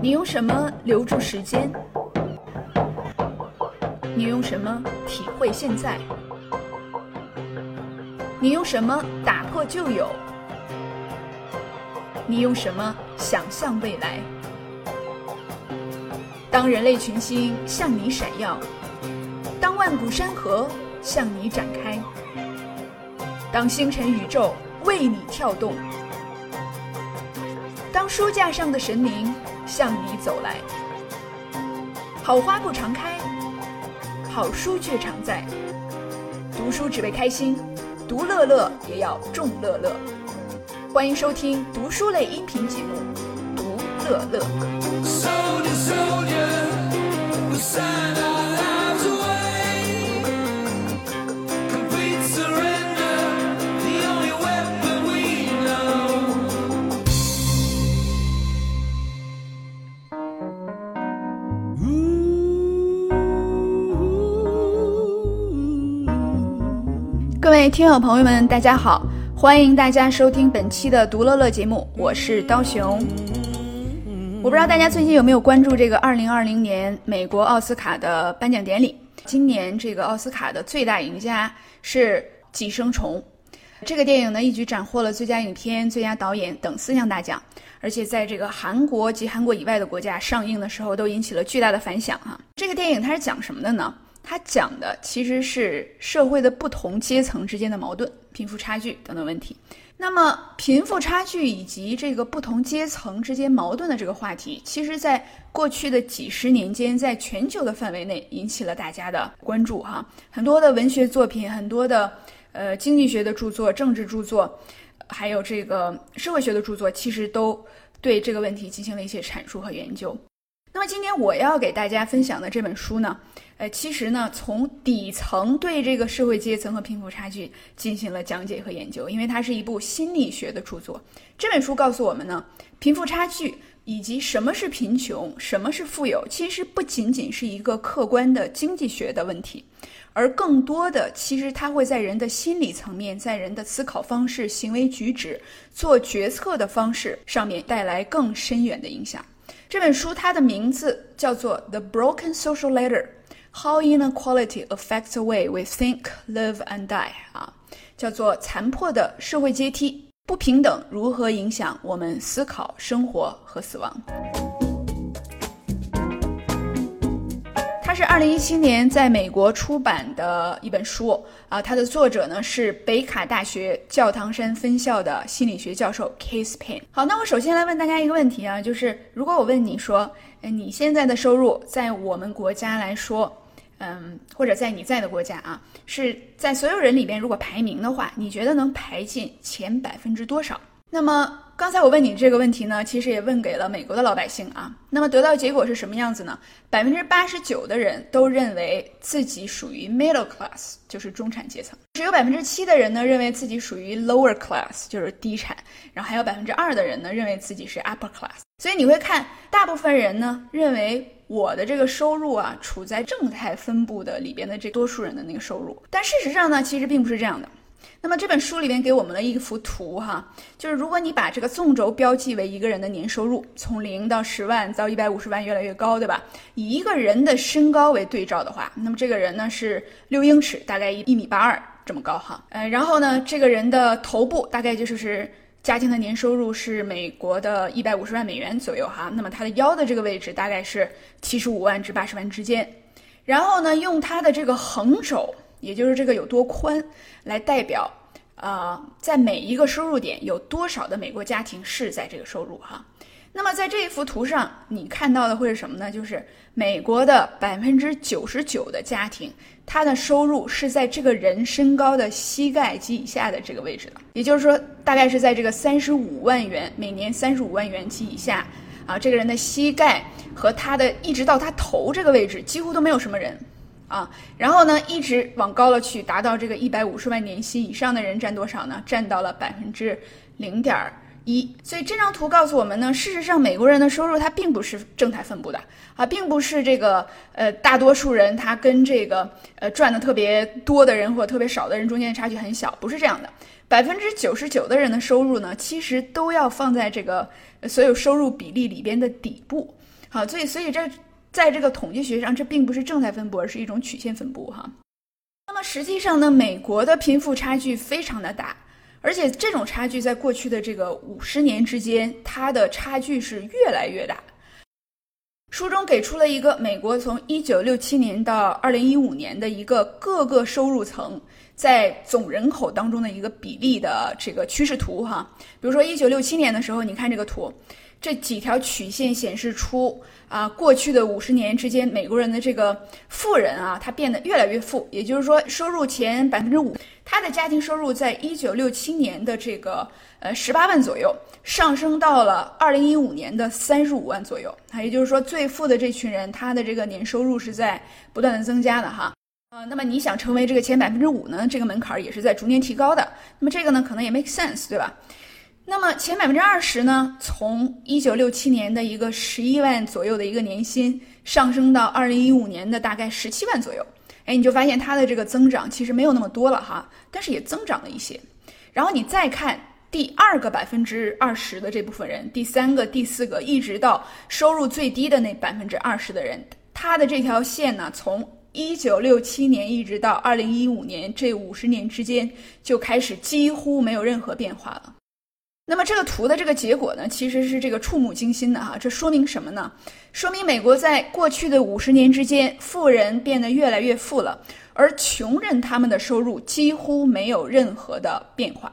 你用什么留住时间？你用什么体会现在？你用什么打破旧有？你用什么想象未来？当人类群星向你闪耀，当万古山河向你展开，当星辰宇宙为你跳动，当书架上的神灵向你走来，好花不常开，好书却常在。读书只为开心，读乐乐也要众乐乐。欢迎收听读书类音频节目《读乐乐》。各位听友朋友们，大家好，欢迎大家收听本期的《独乐乐》节目，我是刀熊。我不知道大家最近有没有关注这个2020年美国奥斯卡的颁奖典礼。今年这个奥斯卡的最大赢家是《寄生虫》，这个电影呢一举斩获了最佳影片、最佳导演等四项大奖，而且在这个韩国及韩国以外的国家上映的时候都引起了巨大的反响哈。这个电影它是讲什么的呢？它讲的其实是社会的不同阶层之间的矛盾、贫富差距等等问题。那么，贫富差距以及这个不同阶层之间矛盾的这个话题，其实在过去的几十年间，在全球的范围内引起了大家的关注哈。很多的文学作品，很多的呃经济学的著作、政治著作，还有这个社会学的著作，其实都对这个问题进行了一些阐述和研究。那么今天我要给大家分享的这本书呢，呃，其实呢，从底层对这个社会阶层和贫富差距进行了讲解和研究，因为它是一部心理学的著作。这本书告诉我们呢，贫富差距以及什么是贫穷，什么是富有，其实不仅仅是一个客观的经济学的问题，而更多的其实它会在人的心理层面，在人的思考方式、行为举止、做决策的方式上面带来更深远的影响。这本书它的名字叫做《The Broken Social Ladder: How Inequality Affects the Way We Think, Live and Die》啊，叫做残破的社会阶梯，不平等如何影响我们思考、生活和死亡。它是二零一七年在美国出版的一本书啊，它的作者呢是北卡大学教堂山分校的心理学教授 Case Payne。好，那我首先来问大家一个问题啊，就是如果我问你说，呃，你现在的收入在我们国家来说，嗯，或者在你在的国家啊，是在所有人里边如果排名的话，你觉得能排进前百分之多少？那么刚才我问你这个问题呢，其实也问给了美国的老百姓啊。那么得到结果是什么样子呢？百分之八十九的人都认为自己属于 middle class，就是中产阶层；只有百分之七的人呢认为自己属于 lower class，就是低产；然后还有百分之二的人呢认为自己是 upper class。所以你会看，大部分人呢认为我的这个收入啊处在正态分布的里边的这多数人的那个收入，但事实上呢，其实并不是这样的。那么这本书里面给我们了一幅图哈，就是如果你把这个纵轴标记为一个人的年收入，从零到十万到一百五十万越来越高，对吧？以一个人的身高为对照的话，那么这个人呢是六英尺，大概一一米八二这么高哈。呃，然后呢，这个人的头部大概就是是家庭的年收入是美国的一百五十万美元左右哈。那么他的腰的这个位置大概是七十五万至八十万之间。然后呢，用他的这个横轴。也就是这个有多宽，来代表，呃，在每一个收入点有多少的美国家庭是在这个收入哈。那么在这一幅图上，你看到的会是什么呢？就是美国的百分之九十九的家庭，他的收入是在这个人身高的膝盖及以下的这个位置的。也就是说，大概是在这个三十五万元每年三十五万元及以下啊，这个人的膝盖和他的一直到他头这个位置，几乎都没有什么人。啊，然后呢，一直往高了去，达到这个一百五十万年薪以上的人占多少呢？占到了百分之零点一。所以这张图告诉我们呢，事实上美国人的收入它并不是正态分布的啊，并不是这个呃大多数人他跟这个呃赚的特别多的人或者特别少的人中间差距很小，不是这样的。百分之九十九的人的收入呢，其实都要放在这个所有收入比例里边的底部。好，所以所以这在这个统计学上，这并不是正态分布，而是一种曲线分布哈。那么实际上呢，美国的贫富差距非常的大，而且这种差距在过去的这个五十年之间，它的差距是越来越大。书中给出了一个美国从一九六七年到二零一五年的一个各个收入层在总人口当中的一个比例的这个趋势图哈。比如说一九六七年的时候，你看这个图，这几条曲线显示出啊，过去的五十年之间，美国人的这个富人啊，他变得越来越富，也就是说，收入前百分之五，他的家庭收入在一九六七年的这个呃十八万左右。上升到了二零一五年的三十五万左右啊，也就是说，最富的这群人，他的这个年收入是在不断的增加的哈。呃，那么你想成为这个前百分之五呢？这个门槛也是在逐年提高的。那么这个呢，可能也 make sense，对吧？那么前百分之二十呢，从一九六七年的一个十一万左右的一个年薪，上升到二零一五年的大概十七万左右。哎，你就发现它的这个增长其实没有那么多了哈，但是也增长了一些。然后你再看。第二个百分之二十的这部分人，第三个、第四个，一直到收入最低的那百分之二十的人，他的这条线呢，从一九六七年一直到二零一五年这五十年之间，就开始几乎没有任何变化了。那么这个图的这个结果呢，其实是这个触目惊心的哈。这说明什么呢？说明美国在过去的五十年之间，富人变得越来越富了，而穷人他们的收入几乎没有任何的变化。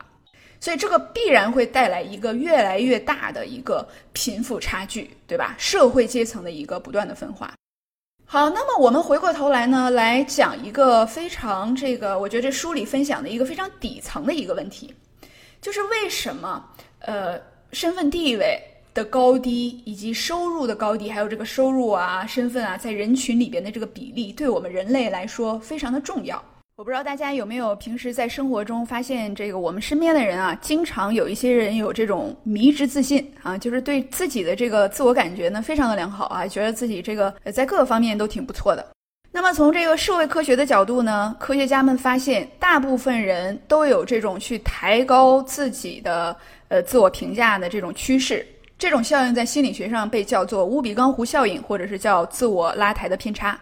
所以这个必然会带来一个越来越大的一个贫富差距，对吧？社会阶层的一个不断的分化。好，那么我们回过头来呢，来讲一个非常这个，我觉得这书里分享的一个非常底层的一个问题，就是为什么呃身份地位的高低，以及收入的高低，还有这个收入啊、身份啊，在人群里边的这个比例，对我们人类来说非常的重要。我不知道大家有没有平时在生活中发现，这个我们身边的人啊，经常有一些人有这种迷之自信啊，就是对自己的这个自我感觉呢非常的良好啊，觉得自己这个在各个方面都挺不错的。那么从这个社会科学的角度呢，科学家们发现，大部分人都有这种去抬高自己的呃自我评价的这种趋势。这种效应在心理学上被叫做乌比冈湖效应，或者是叫自我拉抬的偏差。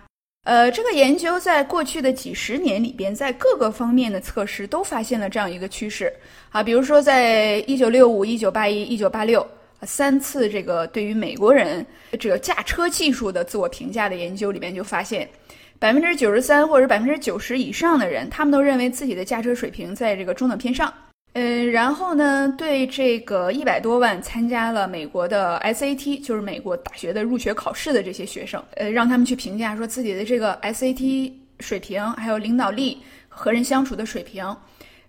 呃，这个研究在过去的几十年里边，在各个方面的测试都发现了这样一个趋势啊。比如说，在一九六五、一九八一、一九八六三次这个对于美国人这个驾车技术的自我评价的研究里边，就发现百分之九十三或者百分之九十以上的人，他们都认为自己的驾车水平在这个中等偏上。嗯，然后呢，对这个一百多万参加了美国的 SAT，就是美国大学的入学考试的这些学生，呃，让他们去评价说自己的这个 SAT 水平，还有领导力、和人相处的水平，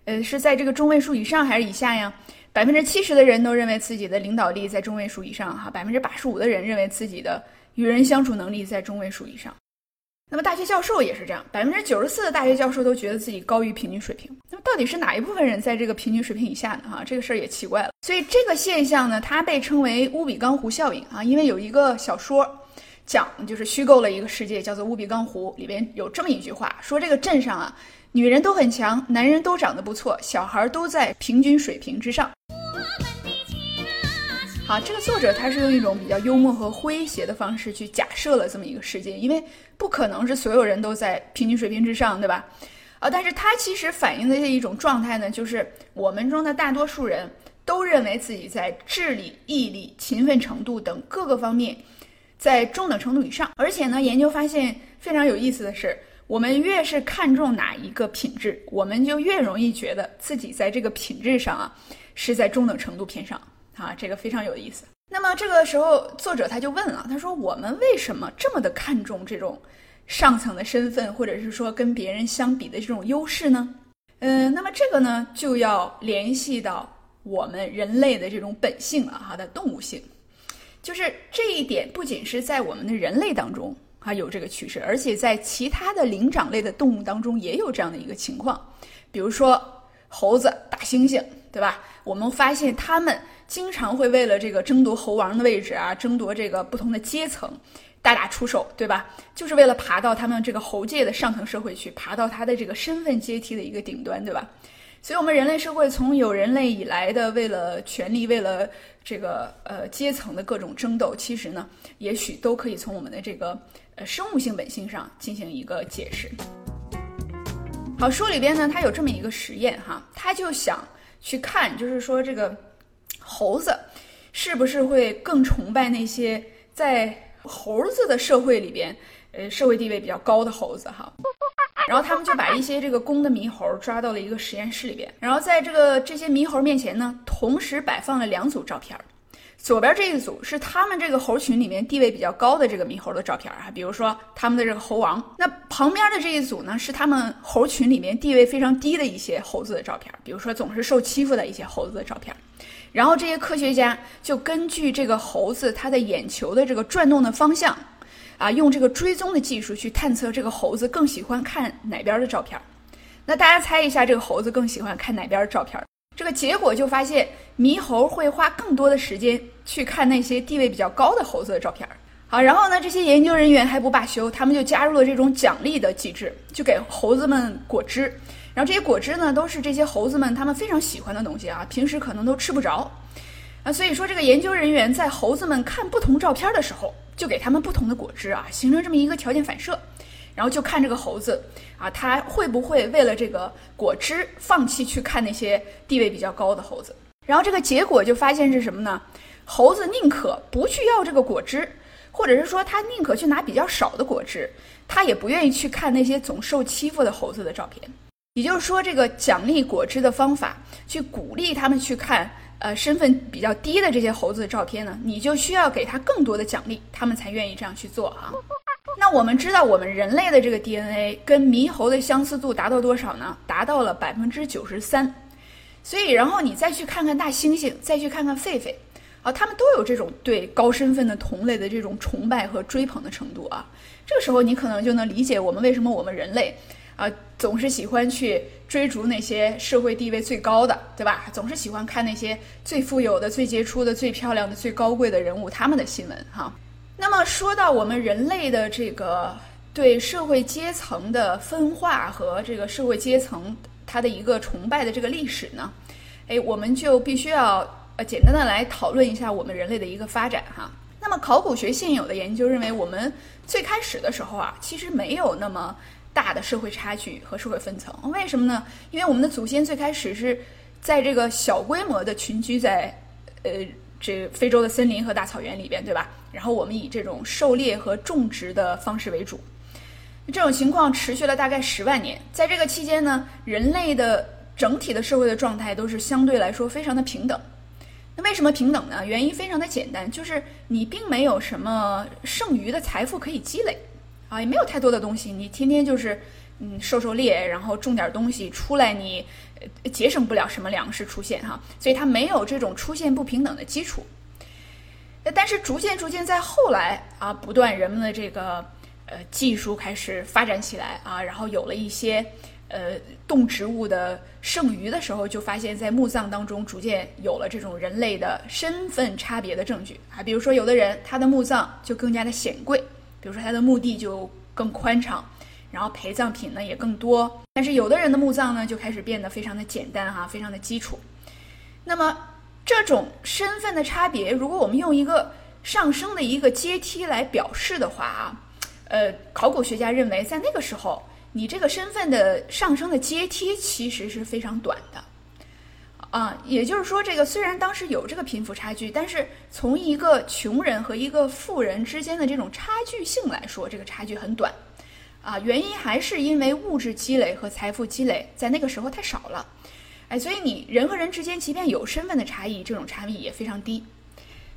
呃，是在这个中位数以上还是以下呀？百分之七十的人都认为自己的领导力在中位数以上，哈，百分之八十五的人认为自己的与人相处能力在中位数以上。那么大学教授也是这样，百分之九十四的大学教授都觉得自己高于平均水平。那么到底是哪一部分人在这个平均水平以下呢？哈，这个事儿也奇怪了。所以这个现象呢，它被称为乌比冈湖效应啊，因为有一个小说讲就是虚构了一个世界，叫做乌比冈湖，里边有这么一句话，说这个镇上啊，女人都很强，男人都长得不错，小孩都在平均水平之上。啊，这个作者他是用一种比较幽默和诙谐的方式去假设了这么一个世界，因为不可能是所有人都在平均水平之上，对吧？啊，但是他其实反映的一种状态呢，就是我们中的大多数人都认为自己在智力、毅力、勤奋程度等各个方面在中等程度以上，而且呢，研究发现非常有意思的是，我们越是看重哪一个品质，我们就越容易觉得自己在这个品质上啊是在中等程度偏上。啊，这个非常有意思。那么这个时候，作者他就问了，他说：“我们为什么这么的看重这种上层的身份，或者是说跟别人相比的这种优势呢？”嗯，那么这个呢，就要联系到我们人类的这种本性了哈，的动物性。就是这一点，不仅是在我们的人类当中啊有这个趋势，而且在其他的灵长类的动物当中也有这样的一个情况。比如说猴子、大猩猩，对吧？我们发现它们。经常会为了这个争夺猴王的位置啊，争夺这个不同的阶层，大打出手，对吧？就是为了爬到他们这个猴界的上层社会去，爬到他的这个身份阶梯的一个顶端，对吧？所以，我们人类社会从有人类以来的为了权利、为了这个呃阶层的各种争斗，其实呢，也许都可以从我们的这个呃生物性本性上进行一个解释。好，书里边呢，他有这么一个实验哈，他就想去看，就是说这个猴子是不是会更崇拜那些在猴子的社会里边，呃，社会地位比较高的猴子哈。然后他们就把一些这个公的猕猴抓到了一个实验室里边，然后在这个这些猕猴面前呢，同时摆放了两组照片，左边这一组是他们这个猴群里面地位比较高的这个猕猴的照片儿啊，比如说他们的这个猴王。那旁边的这一组呢，是他们猴群里面地位非常低的一些猴子的照片，比如说总是受欺负的一些猴子的照片。然后这些科学家就根据这个猴子它的眼球的这个转动的方向。啊，用这个追踪的技术去探测这个猴子更喜欢看哪边的照片儿。那大家猜一下，这个猴子更喜欢看哪边的照片儿？这个结果就发现，猕猴会花更多的时间去看那些地位比较高的猴子的照片儿。好，然后呢，这些研究人员还不罢休，他们就加入了这种奖励的机制，就给猴子们果汁。然后这些果汁呢，都是这些猴子们他们非常喜欢的东西啊，平时可能都吃不着。啊，所以说这个研究人员在猴子们看不同照片的时候。就给他们不同的果汁啊，形成这么一个条件反射，然后就看这个猴子啊，他会不会为了这个果汁放弃去看那些地位比较高的猴子？然后这个结果就发现是什么呢？猴子宁可不去要这个果汁，或者是说他宁可去拿比较少的果汁，他也不愿意去看那些总受欺负的猴子的照片。也就是说，这个奖励果汁的方法，去鼓励他们去看。呃，身份比较低的这些猴子的照片呢，你就需要给他更多的奖励，他们才愿意这样去做啊。那我们知道，我们人类的这个 DNA 跟猕猴的相似度达到多少呢？达到了百分之九十三。所以，然后你再去看看大猩猩，再去看看狒狒，啊，他们都有这种对高身份的同类的这种崇拜和追捧的程度啊。这个时候，你可能就能理解我们为什么我们人类。啊，总是喜欢去追逐那些社会地位最高的，对吧？总是喜欢看那些最富有的、最杰出的、最漂亮的、最高贵的人物他们的新闻哈。那么说到我们人类的这个对社会阶层的分化和这个社会阶层它的一个崇拜的这个历史呢，哎，我们就必须要呃简单的来讨论一下我们人类的一个发展哈。那么考古学现有的研究认为，我们最开始的时候啊，其实没有那么。大的社会差距和社会分层，为什么呢？因为我们的祖先最开始是在这个小规模的群居在，呃，这非洲的森林和大草原里边，对吧？然后我们以这种狩猎和种植的方式为主，这种情况持续了大概十万年。在这个期间呢，人类的整体的社会的状态都是相对来说非常的平等。那为什么平等呢？原因非常的简单，就是你并没有什么剩余的财富可以积累。啊，也没有太多的东西，你天天就是，嗯，狩狩猎，然后种点东西出来，你节省不了什么粮食出现哈，所以它没有这种出现不平等的基础。但是逐渐逐渐在后来啊，不断人们的这个呃技术开始发展起来啊，然后有了一些呃动植物的剩余的时候，就发现，在墓葬当中逐渐有了这种人类的身份差别的证据啊，比如说有的人他的墓葬就更加的显贵。比如说，他的墓地就更宽敞，然后陪葬品呢也更多。但是有的人的墓葬呢就开始变得非常的简单哈，非常的基础。那么这种身份的差别，如果我们用一个上升的一个阶梯来表示的话啊，呃，考古学家认为在那个时候，你这个身份的上升的阶梯其实是非常短的。啊，也就是说，这个虽然当时有这个贫富差距，但是从一个穷人和一个富人之间的这种差距性来说，这个差距很短。啊，原因还是因为物质积累和财富积累在那个时候太少了。哎，所以你人和人之间即便有身份的差异，这种差异也非常低。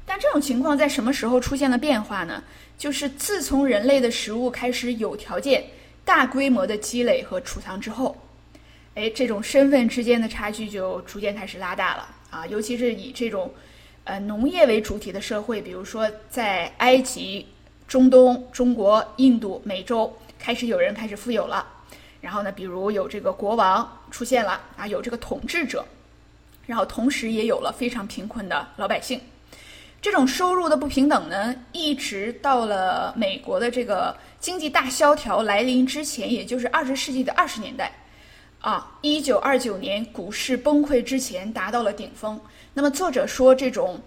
但这种情况在什么时候出现了变化呢？就是自从人类的食物开始有条件大规模的积累和储藏之后。哎，这种身份之间的差距就逐渐开始拉大了啊！尤其是以这种，呃，农业为主体的社会，比如说在埃及、中东、中国、印度、美洲，开始有人开始富有了。然后呢，比如有这个国王出现了啊，有这个统治者，然后同时也有了非常贫困的老百姓。这种收入的不平等呢，一直到了美国的这个经济大萧条来临之前，也就是二十世纪的二十年代。啊，一九二九年股市崩溃之前达到了顶峰。那么作者说，这种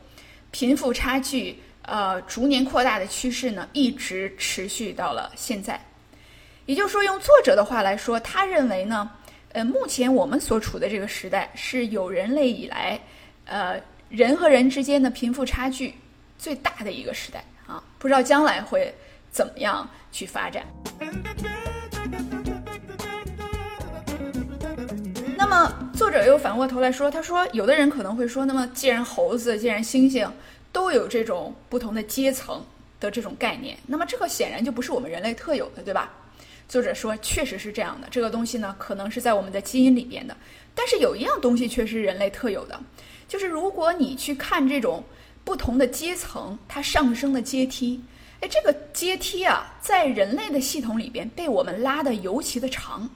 贫富差距呃逐年扩大的趋势呢，一直持续到了现在。也就是说，用作者的话来说，他认为呢，呃，目前我们所处的这个时代是有人类以来，呃，人和人之间的贫富差距最大的一个时代啊。不知道将来会怎么样去发展。那么，作者又反过头来说，他说，有的人可能会说，那么既然猴子，既然猩猩都有这种不同的阶层的这种概念，那么这个显然就不是我们人类特有的，对吧？作者说，确实是这样的。这个东西呢，可能是在我们的基因里边的。但是有一样东西却是人类特有的，就是如果你去看这种不同的阶层它上升的阶梯，哎，这个阶梯啊，在人类的系统里边被我们拉的尤其的长。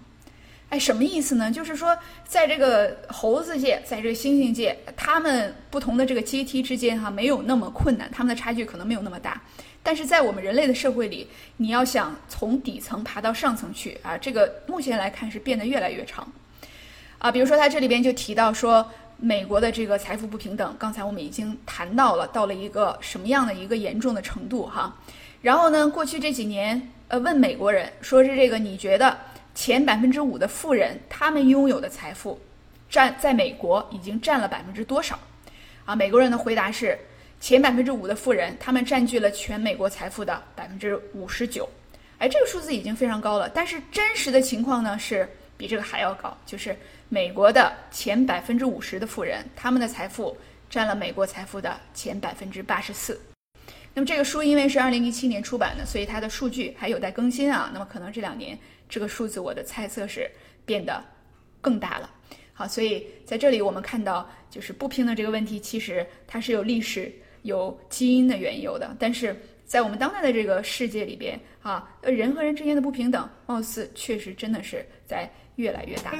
哎，什么意思呢？就是说，在这个猴子界，在这个猩猩界，他们不同的这个阶梯之间哈，没有那么困难，他们的差距可能没有那么大。但是在我们人类的社会里，你要想从底层爬到上层去啊，这个目前来看是变得越来越长，啊，比如说他这里边就提到说，美国的这个财富不平等，刚才我们已经谈到了，到了一个什么样的一个严重的程度哈。然后呢，过去这几年，呃，问美国人说是这个，你觉得前百分之五的富人他们拥有的财富，占在美国已经占了百分之多少？啊，美国人的回答是。前百分之五的富人，他们占据了全美国财富的百分之五十九，哎，这个数字已经非常高了。但是真实的情况呢，是比这个还要高，就是美国的前百分之五十的富人，他们的财富占了美国财富的前百分之八十四。那么这个书因为是二零一七年出版的，所以它的数据还有待更新啊。那么可能这两年这个数字，我的猜测是变得更大了。好，所以在这里我们看到，就是不平等这个问题，其实它是有历史。有基因的缘由的，但是在我们当代的这个世界里边啊，人和人之间的不平等，貌似确实真的是在越来越大。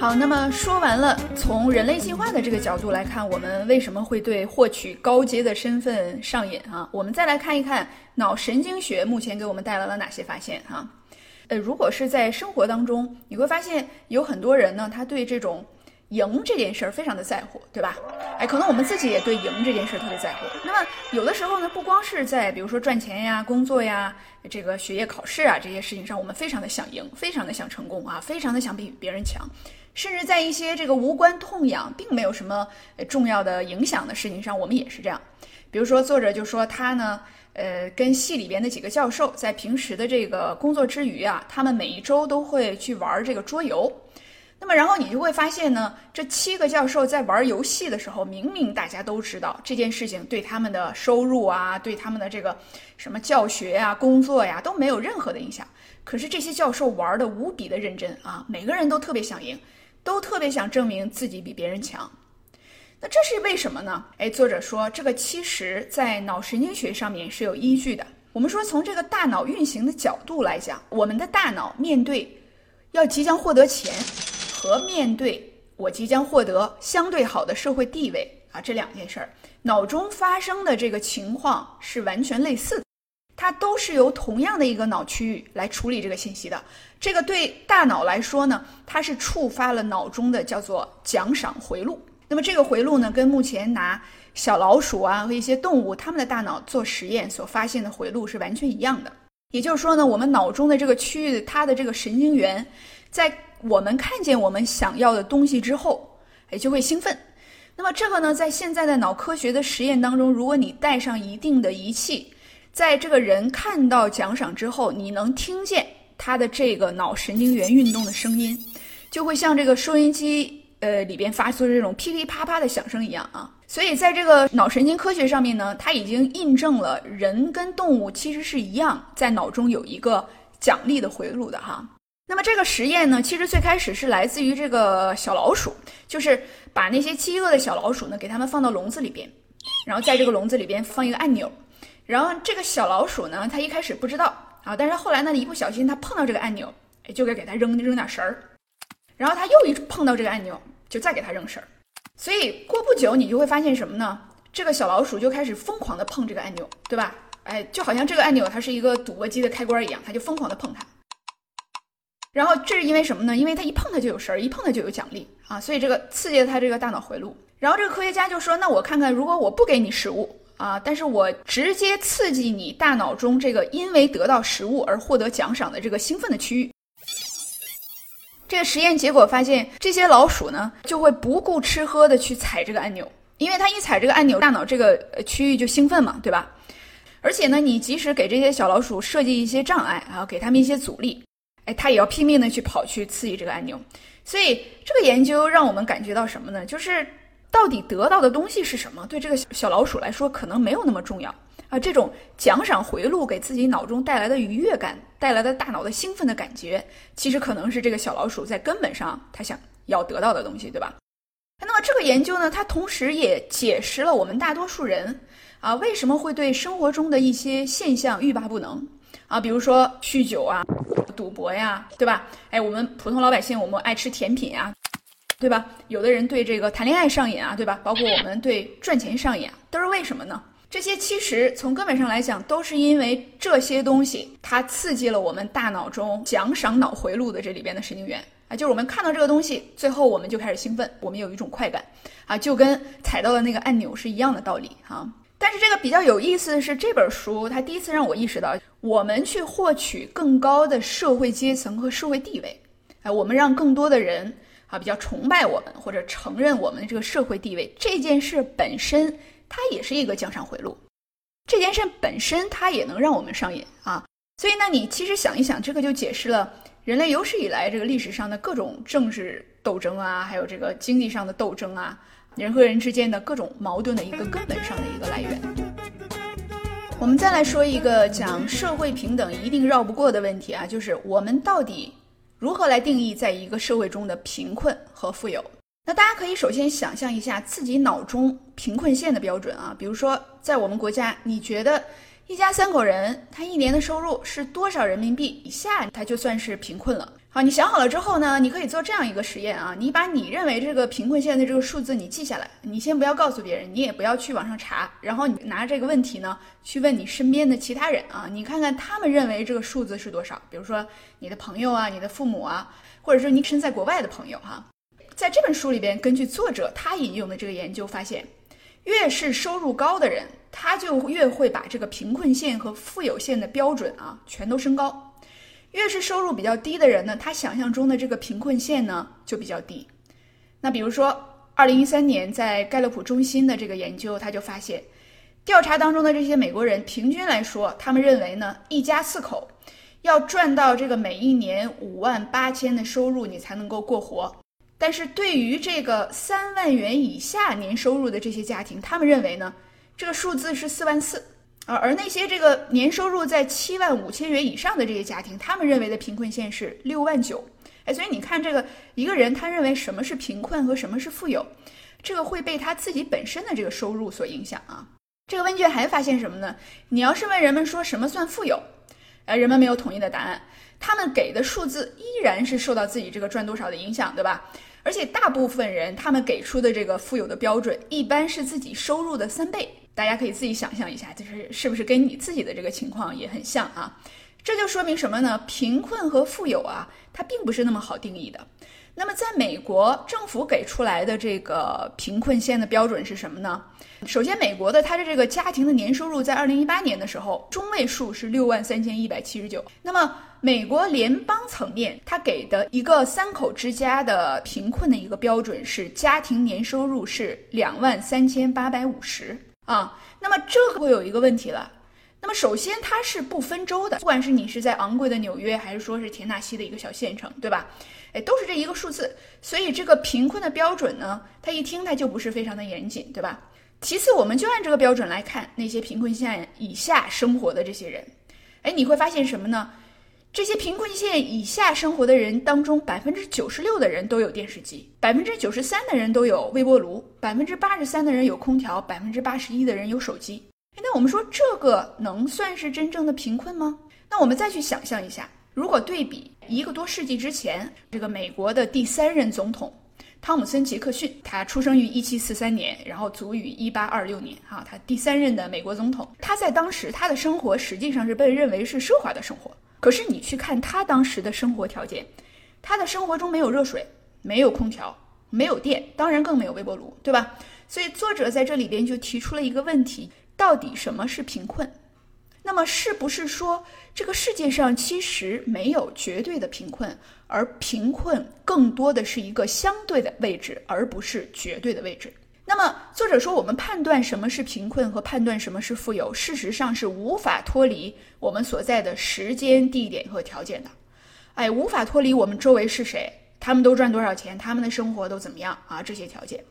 好，那么说完了，从人类进化的这个角度来看，我们为什么会对获取高阶的身份上瘾啊？我们再来看一看脑神经学目前给我们带来了哪些发现哈？呃，如果是在生活当中，你会发现有很多人呢，他对这种。赢这件事儿非常的在乎，对吧？哎，可能我们自己也对赢这件事儿特别在乎。那么有的时候呢，不光是在比如说赚钱呀、工作呀、这个学业考试啊这些事情上，我们非常的想赢，非常的想成功啊，非常的想比别人强。甚至在一些这个无关痛痒、并没有什么重要的影响的事情上，我们也是这样。比如说作者就说他呢，呃，跟系里边的几个教授在平时的这个工作之余啊，他们每一周都会去玩这个桌游。那么，然后你就会发现呢，这七个教授在玩游戏的时候，明明大家都知道这件事情对他们的收入啊，对他们的这个什么教学呀、工作呀都没有任何的影响。可是这些教授玩的无比的认真啊，每个人都特别想赢，都特别想证明自己比别人强。那这是为什么呢？哎，作者说这个其实在脑神经学上面是有依据的。我们说从这个大脑运行的角度来讲，我们的大脑面对要即将获得钱。和面对我即将获得相对好的社会地位啊，这两件事儿，脑中发生的这个情况是完全类似的，它都是由同样的一个脑区域来处理这个信息的。这个对大脑来说呢，它是触发了脑中的叫做奖赏回路。那么这个回路呢，跟目前拿小老鼠啊和一些动物它们的大脑做实验所发现的回路是完全一样的。也就是说呢，我们脑中的这个区域，它的这个神经元在。我们看见我们想要的东西之后，哎，就会兴奋。那么这个呢，在现在的脑科学的实验当中，如果你带上一定的仪器，在这个人看到奖赏之后，你能听见他的这个脑神经元运动的声音，就会像这个收音机呃里边发出这种噼噼啪啪的响声一样啊。所以在这个脑神经科学上面呢，它已经印证了人跟动物其实是一样，在脑中有一个奖励的回路的哈。那么这个实验呢，其实最开始是来自于这个小老鼠，就是把那些饥饿的小老鼠呢，给它们放到笼子里边，然后在这个笼子里边放一个按钮，然后这个小老鼠呢，它一开始不知道啊，但是后来呢，一不小心它碰到这个按钮，哎，就该给它扔扔点食儿，然后它又一碰到这个按钮，就再给它扔食儿，所以过不久你就会发现什么呢？这个小老鼠就开始疯狂的碰这个按钮，对吧？哎，就好像这个按钮它是一个赌博机的开关一样，它就疯狂的碰它。然后这是因为什么呢？因为他一碰它就有食儿，一碰它就有奖励啊，所以这个刺激了他这个大脑回路。然后这个科学家就说：“那我看看，如果我不给你食物啊，但是我直接刺激你大脑中这个因为得到食物而获得奖赏的这个兴奋的区域。”这个实验结果发现，这些老鼠呢就会不顾吃喝的去踩这个按钮，因为它一踩这个按钮，大脑这个区域就兴奋嘛，对吧？而且呢，你即使给这些小老鼠设计一些障碍啊，给他们一些阻力，哎，它也要拼命的去跑去刺激这个按钮。所以这个研究让我们感觉到什么呢？就是到底得到的东西是什么，对这个小老鼠来说可能没有那么重要啊。这种奖赏回路给自己脑中带来的愉悦感，带来的大脑的兴奋的感觉，其实可能是这个小老鼠在根本上它想要得到的东西，对吧？那么这个研究呢，它同时也解释了我们大多数人啊为什么会对生活中的一些现象欲罢不能啊，比如说酗酒啊、赌博呀，对吧？哎，我们普通老百姓，我们爱吃甜品呀，对吧？有的人对这个谈恋爱上瘾啊，对吧？包括我们对赚钱上瘾，都是为什么呢？这些其实从根本上来讲，都是因为这些东西它刺激了我们大脑中奖赏脑回路的这里边的神经元。啊，就是我们看到这个东西，最后我们就开始兴奋，我们有一种快感，啊，就跟踩到了那个按钮是一样的道理哈。但是这个比较有意思的是，这本书它第一次让我意识到，我们去获取更高的社会阶层和社会地位，哎，我们让更多的人啊比较崇拜我们或者承认我们的这个社会地位，这件事本身它也是一个奖赏回路，这件事本身它也能让我们上瘾啊。所以呢，你其实想一想，这个就解释了。人类有史以来这个历史上的各种政治斗争啊，还有这个经济上的斗争啊，人和人之间的各种矛盾的一个根本上的一个来源。我们再来说一个讲社会平等一定绕不过的问题啊，就是我们到底如何来定义在一个社会中的贫困和富有？那大家可以首先想象一下自己脑中贫困线的标准啊，比如说在我们国家，你觉得？一家三口人，他一年的收入是多少人民币以下，他就算是贫困了。好，你想好了之后呢，你可以做这样一个实验啊，你把你认为这个贫困线的这个数字你记下来，你先不要告诉别人，你也不要去网上查，然后你拿这个问题呢去问你身边的其他人啊，你看看他们认为这个数字是多少。比如说你的朋友啊，你的父母啊，或者说你身在国外的朋友哈，在这本书里边，根据作者他引用的这个研究发现，越是收入高的人。他就越会把这个贫困线和富有线的标准啊全都升高，越是收入比较低的人呢，他想象中的这个贫困线呢就比较低。那比如说，二零一三年在盖勒普中心的这个研究，他就发现，调查当中的这些美国人平均来说，他们认为呢，一家四口要赚到这个每一年五万八千的收入，你才能够过活。但是对于这个三万元以下年收入的这些家庭，他们认为呢？这个数字是四万四，而而那些这个年收入在七万五千元以上的这些家庭，他们认为的贫困线是六万九。哎，所以你看，这个一个人他认为什么是贫困和什么是富有，这个会被他自己本身的这个收入所影响啊。这个问卷还发现什么呢？你要是问人们说什么算富有，呃，人们没有统一的答案，他们给的数字依然是受到自己这个赚多少的影响，对吧？而且大部分人他们给出的这个富有的标准，一般是自己收入的三倍。大家可以自己想象一下，就是是不是跟你自己的这个情况也很像啊？这就说明什么呢？贫困和富有啊，它并不是那么好定义的。那么在美国政府给出来的这个贫困线的标准是什么呢？首先，美国的它的这个家庭的年收入在二零一八年的时候，中位数是六万三千一百七十九。那么美国联邦层面，它给的一个三口之家的贫困的一个标准是家庭年收入是两万三千八百五十。啊，那么这会有一个问题了。那么首先它是不分州的，不管是你是在昂贵的纽约，还是说是田纳西的一个小县城，对吧？哎，都是这一个数字。所以这个贫困的标准呢，它一听它就不是非常的严谨，对吧？其次，我们就按这个标准来看那些贫困线以下生活的这些人，哎，你会发现什么呢？这些贫困线以下生活的人当中，百分之九十六的人都有电视机，百分之九十三的人都有微波炉，百分之八十三的人有空调，百分之八十一的人有手机。那我们说这个能算是真正的贫困吗？那我们再去想象一下，如果对比一个多世纪之前，这个美国的第三任总统汤姆森·杰克逊，他出生于一七四三年，然后卒于一八二六年，哈，他第三任的美国总统，他在当时他的生活实际上是被认为是奢华的生活。可是你去看他当时的生活条件，他的生活中没有热水，没有空调，没有电，当然更没有微波炉，对吧？所以作者在这里边就提出了一个问题：到底什么是贫困？那么是不是说这个世界上其实没有绝对的贫困，而贫困更多的是一个相对的位置，而不是绝对的位置？那么作者说，我们判断什么是贫困和判断什么是富有，事实上是无法脱离我们所在的时间、地点和条件的。哎，无法脱离我们周围是谁，他们都赚多少钱，他们的生活都怎么样啊？这些条件。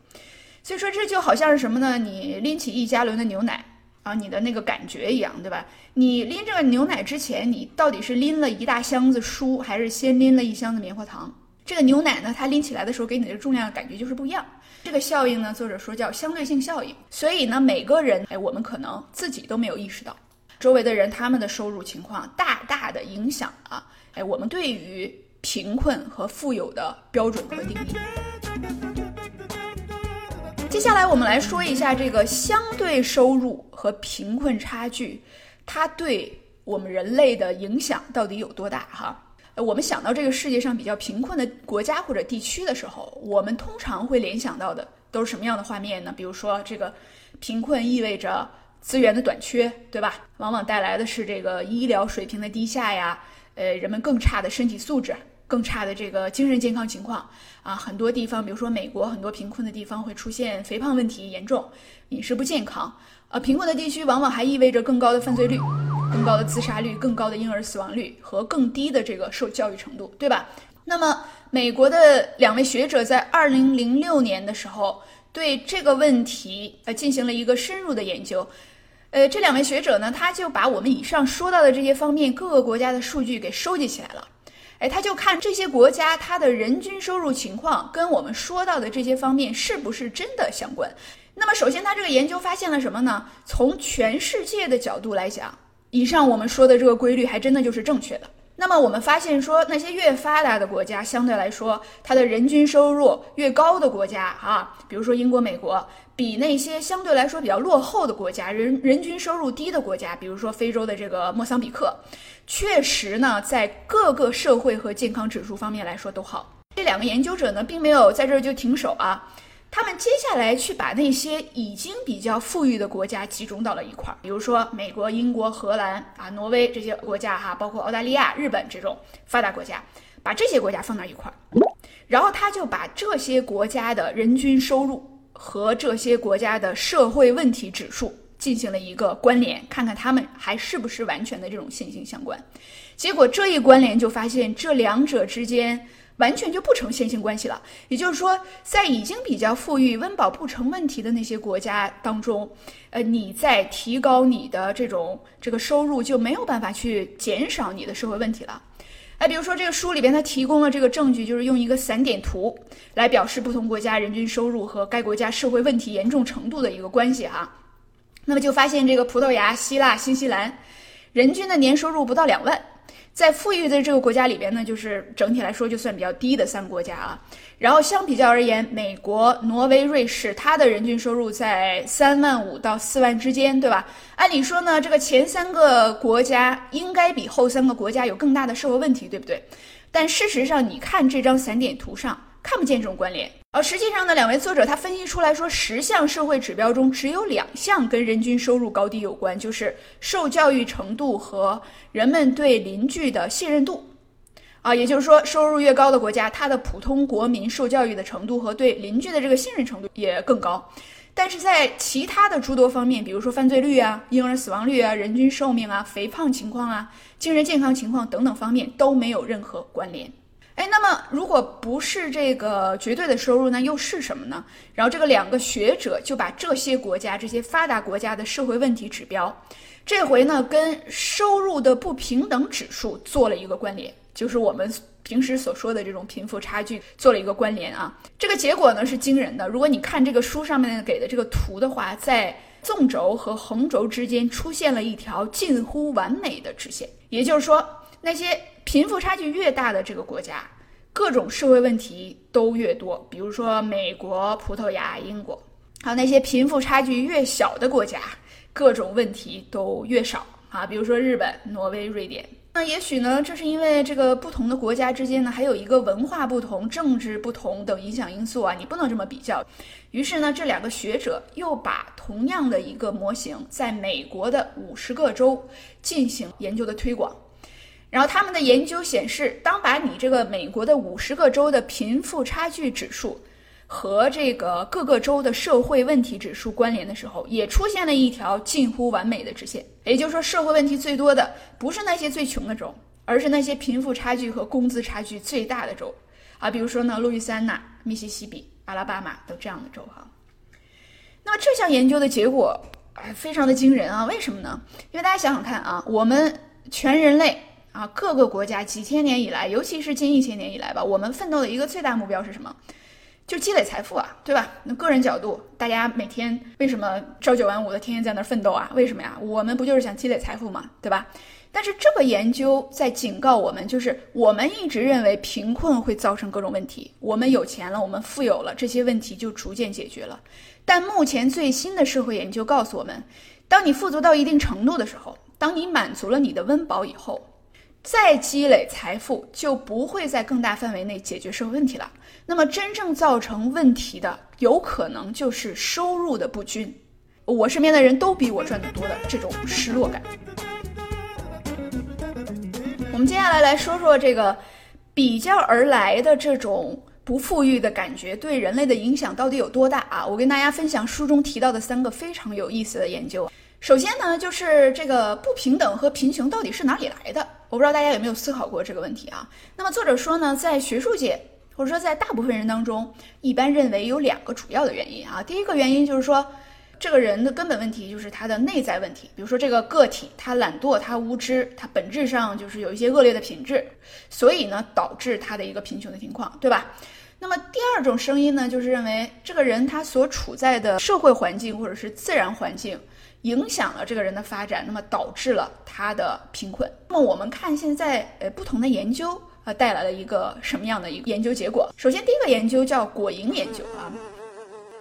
所以说，这就好像是什么呢？你拎起一加仑的牛奶。啊，你的那个感觉一样，对吧？你拎这个牛奶之前，你到底是拎了一大箱子书，还是先拎了一箱子棉花糖？这个牛奶呢，它拎起来的时候给你的重量感觉就是不一样。这个效应呢，作者说叫相对性效应。所以呢，每个人，哎，我们可能自己都没有意识到，周围的人他们的收入情况大大的影响了，哎，我们对于贫困和富有的标准和定义。接下来我们来说一下这个相对收入和贫困差距，它对我们人类的影响到底有多大？哈，我们想到这个世界上比较贫困的国家或者地区的时候，我们通常会联想到的都是什么样的画面呢？比如说，这个贫困意味着资源的短缺，对吧？往往带来的是这个医疗水平的低下呀，呃，人们更差的身体素质。更差的这个精神健康情况啊，很多地方，比如说美国，很多贫困的地方会出现肥胖问题严重，饮食不健康。呃，贫困的地区往往还意味着更高的犯罪率、更高的自杀率、更高的婴儿死亡率和更低的这个受教育程度，对吧？那么，美国的两位学者在二零零六年的时候对这个问题呃进行了一个深入的研究。呃，这两位学者呢，他就把我们以上说到的这些方面各个国家的数据给收集起来了。哎，他就看这些国家它的人均收入情况跟我们说到的这些方面是不是真的相关。那么，首先他这个研究发现了什么呢？从全世界的角度来讲，以上我们说的这个规律还真的就是正确的。那么，我们发现说，那些越发达的国家，相对来说，它的人均收入越高的国家啊，比如说英国、美国，比那些相对来说比较落后的国家，人人均收入低的国家，比如说非洲的这个莫桑比克。确实呢，在各个社会和健康指数方面来说都好。这两个研究者呢，并没有在这儿就停手啊，他们接下来去把那些已经比较富裕的国家集中到了一块儿，比如说美国、英国、荷兰啊、挪威这些国家哈，包括澳大利亚、日本这种发达国家，把这些国家放到一块儿，然后他就把这些国家的人均收入和这些国家的社会问题指数。进行了一个关联，看看他们还是不是完全的这种线性相关。结果这一关联就发现，这两者之间完全就不成线性关系了。也就是说，在已经比较富裕、温饱不成问题的那些国家当中，呃，你在提高你的这种这个收入，就没有办法去减少你的社会问题了。哎，比如说这个书里边它提供了这个证据，就是用一个散点图来表示不同国家人均收入和该国家社会问题严重程度的一个关系哈。那么就发现，这个葡萄牙、希腊、新西兰，人均的年收入不到两万，在富裕的这个国家里边呢，就是整体来说就算比较低的三个国家啊。然后相比较而言，美国、挪威、瑞士，它的人均收入在三万五到四万之间，对吧？按理说呢，这个前三个国家应该比后三个国家有更大的社会问题，对不对？但事实上，你看这张散点图上。看不见这种关联，而实际上呢，两位作者他分析出来说，十项社会指标中只有两项跟人均收入高低有关，就是受教育程度和人们对邻居的信任度。啊，也就是说，收入越高的国家，它的普通国民受教育的程度和对邻居的这个信任程度也更高。但是在其他的诸多方面，比如说犯罪率啊、婴儿死亡率啊、人均寿命啊、肥胖情况啊、精神健康情况等等方面都没有任何关联。哎，那么如果不是这个绝对的收入呢，又是什么呢？然后这个两个学者就把这些国家、这些发达国家的社会问题指标，这回呢跟收入的不平等指数做了一个关联，就是我们平时所说的这种贫富差距做了一个关联啊。这个结果呢是惊人的。如果你看这个书上面给的这个图的话，在纵轴和横轴之间出现了一条近乎完美的直线，也就是说那些。贫富差距越大的这个国家，各种社会问题都越多。比如说美国、葡萄牙、英国，还有那些贫富差距越小的国家，各种问题都越少啊。比如说日本、挪威、瑞典。那也许呢，这是因为这个不同的国家之间呢，还有一个文化不同、政治不同等影响因素啊，你不能这么比较。于是呢，这两个学者又把同样的一个模型，在美国的五十个州进行研究的推广。然后他们的研究显示，当把你这个美国的五十个州的贫富差距指数和这个各个州的社会问题指数关联的时候，也出现了一条近乎完美的直线。也就是说，社会问题最多的不是那些最穷的州，而是那些贫富差距和工资差距最大的州啊，比如说呢，路易斯安那、密西西比、阿拉巴马等这样的州哈。那么这项研究的结果，非常的惊人啊！为什么呢？因为大家想想看啊，我们全人类啊，各个国家几千年以来，尤其是近一千年以来吧，我们奋斗的一个最大目标是什么？就积累财富啊，对吧？那个人角度，大家每天为什么朝九晚五的，天天在那儿奋斗啊？为什么呀？我们不就是想积累财富嘛，对吧？但是这个研究在警告我们，就是我们一直认为贫困会造成各种问题，我们有钱了，我们富有了，这些问题就逐渐解决了。但目前最新的社会研究告诉我们，当你富足到一定程度的时候，当你满足了你的温饱以后，再积累财富就不会在更大范围内解决社会问题了。那么真正造成问题的，有可能就是收入的不均。我身边的人都比我赚得多的这种失落感。我们接下来来说说这个比较而来的这种不富裕的感觉对人类的影响到底有多大啊？我跟大家分享书中提到的三个非常有意思的研究。首先呢，就是这个不平等和贫穷到底是哪里来的？我不知道大家有没有思考过这个问题啊？那么作者说呢，在学术界或者说在大部分人当中，一般认为有两个主要的原因啊。第一个原因就是说。这个人的根本问题就是他的内在问题，比如说这个个体他懒惰，他无知，他本质上就是有一些恶劣的品质，所以呢导致他的一个贫穷的情况，对吧？那么第二种声音呢，就是认为这个人他所处在的社会环境或者是自然环境影响了这个人的发展，那么导致了他的贫困。那么我们看现在呃不同的研究啊带来了一个什么样的一个研究结果？首先第一个研究叫果蝇研究啊。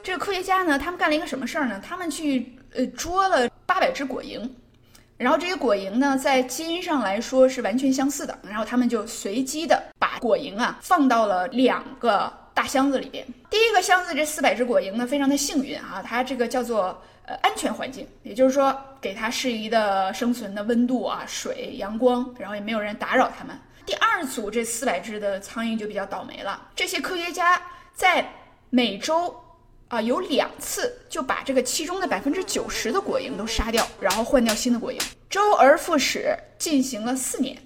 这个科学家呢，他们干了一个什么事儿呢？他们去呃捉了八百只果蝇，然后这些果蝇呢，在基因上来说是完全相似的，然后他们就随机的把果蝇啊放到了两个大箱子里边。第一个箱子这四百只果蝇呢，非常的幸运啊，它这个叫做呃安全环境，也就是说给它适宜的生存的温度啊、水、阳光，然后也没有人打扰它们。第二组这四百只的苍蝇就比较倒霉了，这些科学家在每周。啊，有两次就把这个其中的百分之九十的果蝇都杀掉，然后换掉新的果蝇，周而复始进行了四年。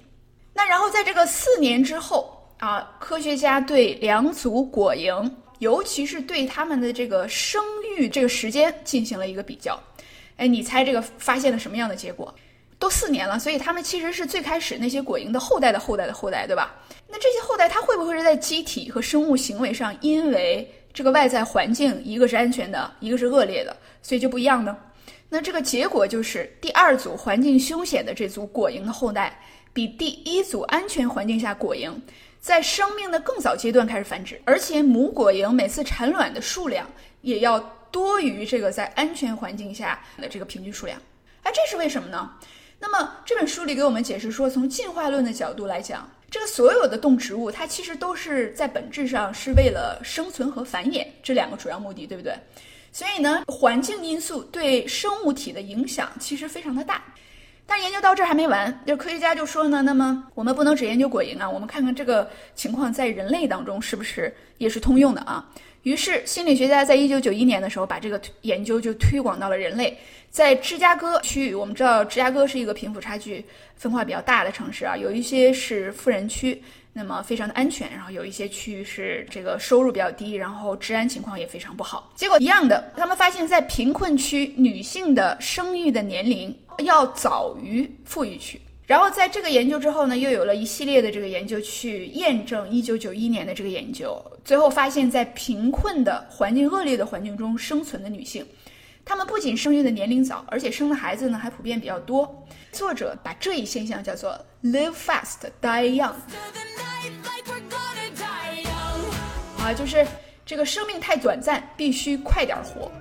那然后在这个四年之后啊，科学家对两组果蝇，尤其是对它们的这个生与这个时间进行了一个比较。哎，你猜这个发现了什么样的结果？都四年了，所以它们其实是最开始那些果蝇的后代的后代的后代，对吧？那这些后代它会不会是在机体和生物行为上因为？这个外在环境，一个是安全的，一个是恶劣的，所以就不一样呢。那这个结果就是，第二组环境凶险的这组果蝇的后代，比第一组安全环境下果蝇，在生命的更早阶段开始繁殖，而且母果蝇每次产卵的数量也要多于这个在安全环境下的这个平均数量。哎，这是为什么呢？那么这本书里给我们解释说，从进化论的角度来讲。这个所有的动植物，它其实都是在本质上是为了生存和繁衍这两个主要目的，对不对？所以呢，环境因素对生物体的影响其实非常的大。但研究到这儿还没完，就科学家就说呢，那么我们不能只研究果蝇啊，我们看看这个情况在人类当中是不是也是通用的啊？于是心理学家在一九九一年的时候把这个研究就推广到了人类。在芝加哥区域，我们知道芝加哥是一个贫富差距分化比较大的城市啊，有一些是富人区，那么非常的安全，然后有一些区域是这个收入比较低，然后治安情况也非常不好。结果一样的，他们发现，在贫困区，女性的生育的年龄要早于富裕区。然后在这个研究之后呢，又有了一系列的这个研究去验证一九九一年的这个研究，最后发现，在贫困的环境恶劣的环境中生存的女性。她们不仅生育的年龄早，而且生的孩子呢还普遍比较多。作者把这一现象叫做 “live fast, die young”，啊，就是这个生命太短暂，必须快点活。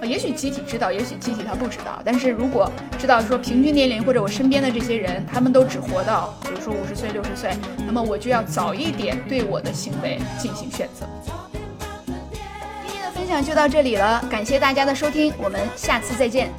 啊，也许集体知道，也许集体他不知道。但是如果知道说平均年龄或者我身边的这些人，他们都只活到，比如。说五十岁、六十岁，那么我就要早一点对我的行为进行选择。今天的分享就到这里了，感谢大家的收听，我们下次再见。